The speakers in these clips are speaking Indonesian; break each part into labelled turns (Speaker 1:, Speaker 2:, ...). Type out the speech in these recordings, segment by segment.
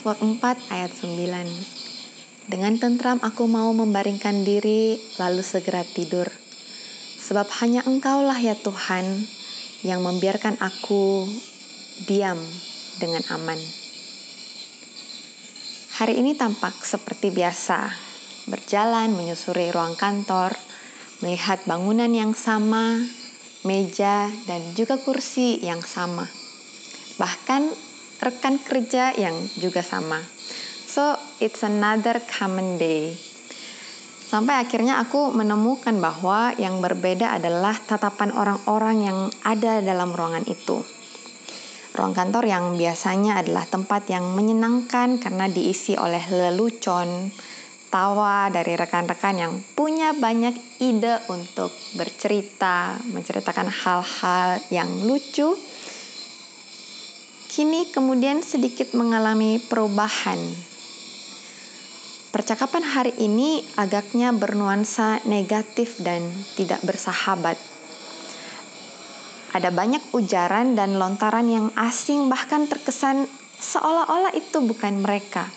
Speaker 1: Mazmur 4 ayat 9. Dengan tentram aku mau membaringkan diri lalu segera tidur. Sebab hanya engkaulah ya Tuhan yang membiarkan aku diam dengan aman. Hari ini tampak seperti biasa, berjalan menyusuri ruang kantor, melihat bangunan yang sama, meja, dan juga kursi yang sama. Bahkan rekan kerja yang juga sama. So, it's another common day. Sampai akhirnya aku menemukan bahwa yang berbeda adalah tatapan orang-orang yang ada dalam ruangan itu. Ruang kantor yang biasanya adalah tempat yang menyenangkan karena diisi oleh lelucon, tawa dari rekan-rekan yang punya banyak ide untuk bercerita, menceritakan hal-hal yang lucu kini kemudian sedikit mengalami perubahan. Percakapan hari ini agaknya bernuansa negatif dan tidak bersahabat. Ada banyak ujaran dan lontaran yang asing, bahkan terkesan seolah-olah itu bukan mereka.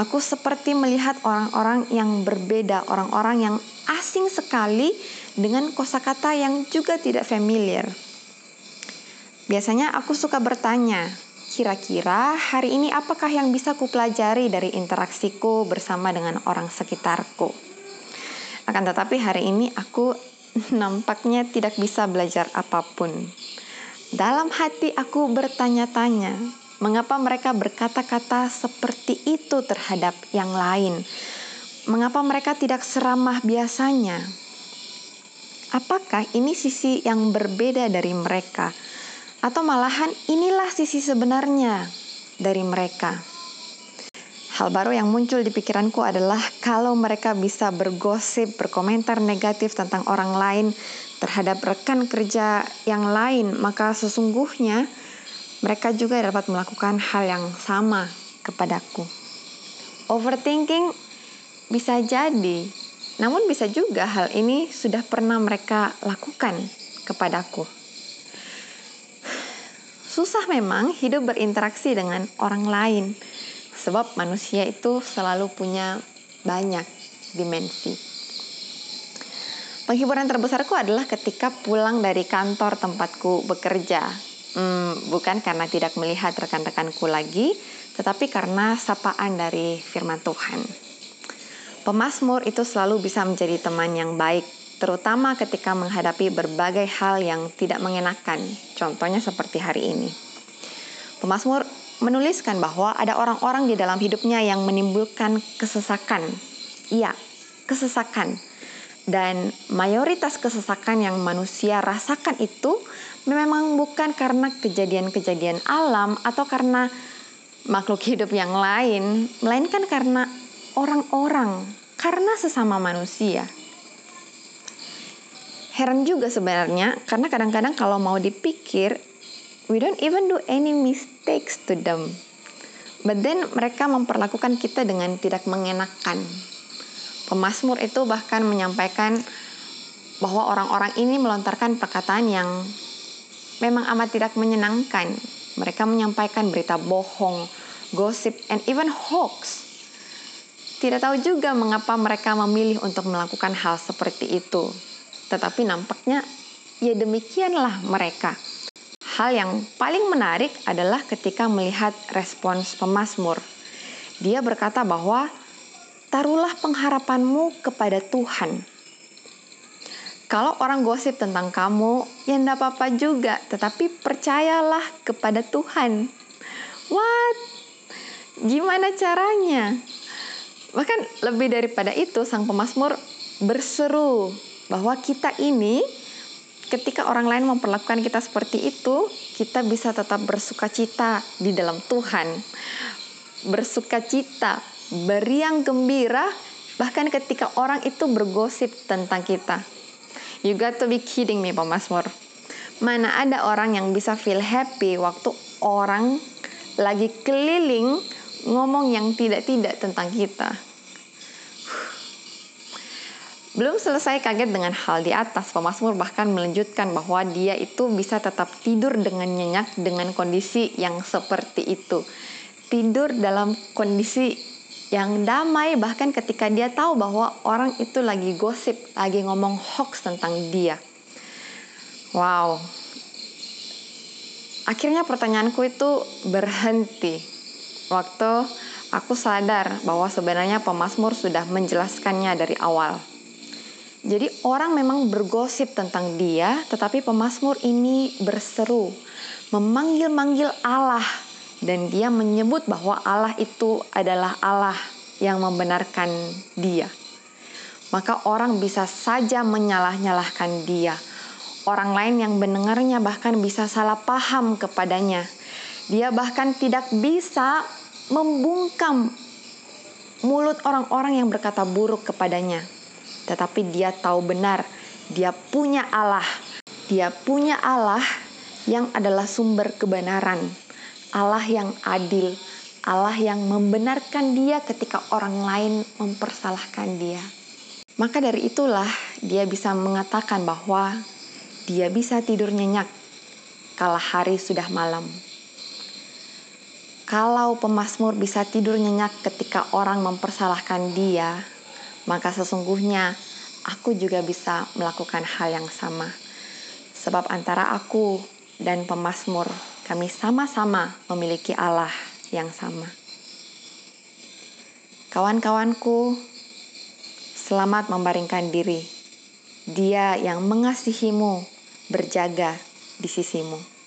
Speaker 1: Aku seperti melihat orang-orang yang berbeda, orang-orang yang asing sekali dengan kosakata yang juga tidak familiar. Biasanya aku suka bertanya, kira-kira hari ini apakah yang bisa kupelajari dari interaksiku bersama dengan orang sekitarku? Akan tetapi hari ini aku nampaknya tidak bisa belajar apa pun. Dalam hati aku bertanya-tanya, mengapa mereka berkata-kata seperti itu terhadap yang lain? Mengapa mereka tidak seramah biasanya? Apakah ini sisi yang berbeda dari mereka? Atau malahan inilah sisi sebenarnya dari mereka. Hal baru yang muncul di pikiranku adalah kalau mereka bisa bergosip, berkomentar negatif tentang orang lain terhadap rekan kerja yang lain, maka sesungguhnya mereka juga dapat melakukan hal yang sama kepadaku. Overthinking bisa jadi, namun bisa juga hal ini sudah pernah mereka lakukan kepadaku. Susah memang hidup berinteraksi dengan orang lain, sebab manusia itu selalu punya banyak dimensi. Penghiburan terbesarku adalah ketika pulang dari kantor tempatku bekerja. Hmm, bukan karena tidak melihat rekan-rekanku lagi, tetapi karena sapaan dari firman Tuhan. Pemasmur itu selalu bisa menjadi teman yang baik terutama ketika menghadapi berbagai hal yang tidak mengenakan, contohnya seperti hari ini. Pemasmur menuliskan bahwa ada orang-orang di dalam hidupnya yang menimbulkan kesesakan. Iya, kesesakan. Dan mayoritas kesesakan yang manusia rasakan itu memang bukan karena kejadian-kejadian alam atau karena makhluk hidup yang lain, melainkan karena orang-orang, karena sesama manusia heran juga sebenarnya karena kadang-kadang kalau mau dipikir we don't even do any mistakes to them but then mereka memperlakukan kita dengan tidak mengenakan Pemasmur itu bahkan menyampaikan bahwa orang-orang ini melontarkan perkataan yang memang amat tidak menyenangkan. Mereka menyampaikan berita bohong, gosip, and even hoax. Tidak tahu juga mengapa mereka memilih untuk melakukan hal seperti itu. Tetapi nampaknya ya demikianlah mereka. Hal yang paling menarik adalah ketika melihat respons pemazmur. Dia berkata bahwa taruhlah pengharapanmu kepada Tuhan. Kalau orang gosip tentang kamu, ya enggak apa-apa juga, tetapi percayalah kepada Tuhan. What? Gimana caranya? Bahkan lebih daripada itu, sang pemazmur berseru bahwa kita ini ketika orang lain memperlakukan kita seperti itu, kita bisa tetap bersuka cita di dalam Tuhan. Bersuka cita, beriang gembira, bahkan ketika orang itu bergosip tentang kita. You got to be kidding me, Masmur. Mana ada orang yang bisa feel happy waktu orang lagi keliling ngomong yang tidak-tidak tentang kita. Belum selesai kaget dengan hal di atas, pemazmur bahkan melanjutkan bahwa dia itu bisa tetap tidur dengan nyenyak dengan kondisi yang seperti itu. tidur dalam kondisi yang damai bahkan ketika dia tahu bahwa orang itu lagi gosip, lagi ngomong hoax tentang dia. Wow. Akhirnya pertanyaanku itu berhenti waktu aku sadar bahwa sebenarnya pemazmur sudah menjelaskannya dari awal. Jadi orang memang bergosip tentang dia, tetapi pemazmur ini berseru, memanggil-manggil Allah dan dia menyebut bahwa Allah itu adalah Allah yang membenarkan dia. Maka orang bisa saja menyalah-nyalahkan dia. Orang lain yang mendengarnya bahkan bisa salah paham kepadanya. Dia bahkan tidak bisa membungkam mulut orang-orang yang berkata buruk kepadanya tetapi dia tahu benar dia punya Allah. Dia punya Allah yang adalah sumber kebenaran. Allah yang adil, Allah yang membenarkan dia ketika orang lain mempersalahkan dia. Maka dari itulah dia bisa mengatakan bahwa dia bisa tidur nyenyak kala hari sudah malam. Kalau pemazmur bisa tidur nyenyak ketika orang mempersalahkan dia, maka sesungguhnya aku juga bisa melakukan hal yang sama. Sebab antara aku dan pemazmur, kami sama-sama memiliki Allah yang sama. Kawan-kawanku, selamat membaringkan diri. Dia yang mengasihimu berjaga di sisimu.